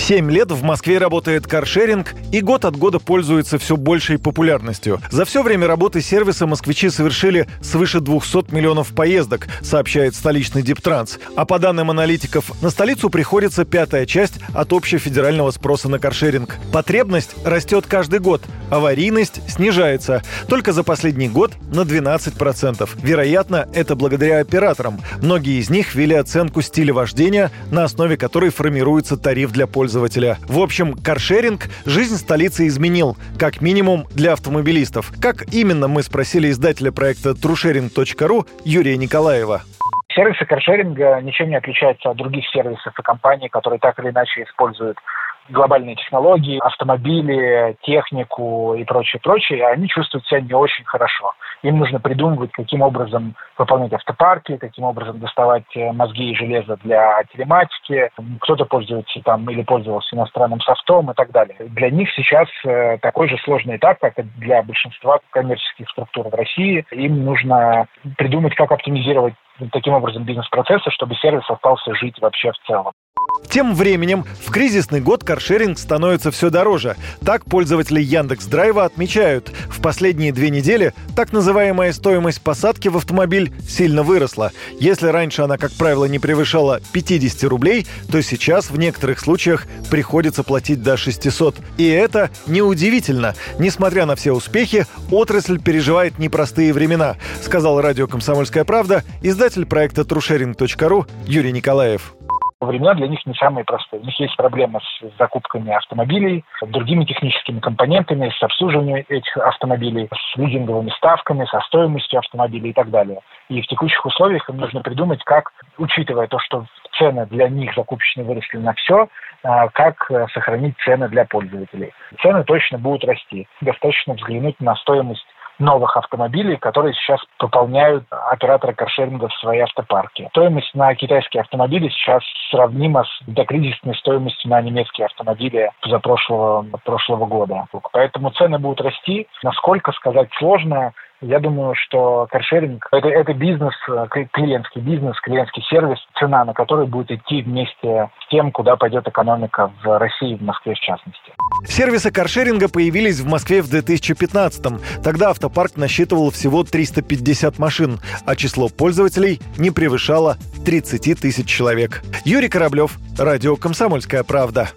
Семь лет в Москве работает каршеринг и год от года пользуется все большей популярностью. За все время работы сервиса москвичи совершили свыше 200 миллионов поездок, сообщает столичный Диптранс. А по данным аналитиков, на столицу приходится пятая часть от общефедерального спроса на каршеринг. Потребность растет каждый год, аварийность снижается. Только за последний год на 12%. Вероятно, это благодаря операторам. Многие из них ввели оценку стиля вождения, на основе которой формируется тариф для пользователя пользователя. В общем, каршеринг жизнь столицы изменил, как минимум для автомобилистов. Как именно, мы спросили издателя проекта trusharing.ru Юрия Николаева. Сервисы каршеринга ничем не отличаются от других сервисов и компаний, которые так или иначе используют глобальные технологии, автомобили, технику и прочее, прочее, они чувствуют себя не очень хорошо. Им нужно придумывать, каким образом выполнять автопарки, каким образом доставать э, мозги и железо для телематики. Кто-то пользуется там или пользовался иностранным софтом и так далее. Для них сейчас э, такой же сложный этап, как и для большинства коммерческих структур в России. Им нужно придумать, как оптимизировать таким образом бизнес-процессы, чтобы сервис остался жить вообще в целом. Тем временем в кризисный год каршеринг становится все дороже. Так пользователи Яндекс Драйва отмечают, в последние две недели так называемая стоимость посадки в автомобиль сильно выросла. Если раньше она, как правило, не превышала 50 рублей, то сейчас в некоторых случаях приходится платить до 600. И это неудивительно. Несмотря на все успехи, отрасль переживает непростые времена, сказал радио «Комсомольская правда» издатель проекта trusharing.ru Юрий Николаев времена для них не самые простые. У них есть проблемы с закупками автомобилей, с другими техническими компонентами, с обслуживанием этих автомобилей, с лизинговыми ставками, со стоимостью автомобилей и так далее. И в текущих условиях им нужно придумать, как, учитывая то, что цены для них закупочные выросли на все, а, как сохранить цены для пользователей. Цены точно будут расти. Достаточно взглянуть на стоимость новых автомобилей, которые сейчас пополняют операторы каршеринга в свои автопарки. Стоимость на китайские автомобили сейчас сравнима с докризисной стоимостью на немецкие автомобили за прошлого, прошлого года. Поэтому цены будут расти. Насколько сказать сложно, я думаю, что каршеринг это, это бизнес, э, клиентский бизнес, клиентский сервис, цена на который будет идти вместе с тем, куда пойдет экономика в России, в Москве в частности. Сервисы каршеринга появились в Москве в 2015-м. Тогда автопарк насчитывал всего 350 машин, а число пользователей не превышало 30 тысяч человек. Юрий Кораблев, Радио «Комсомольская правда».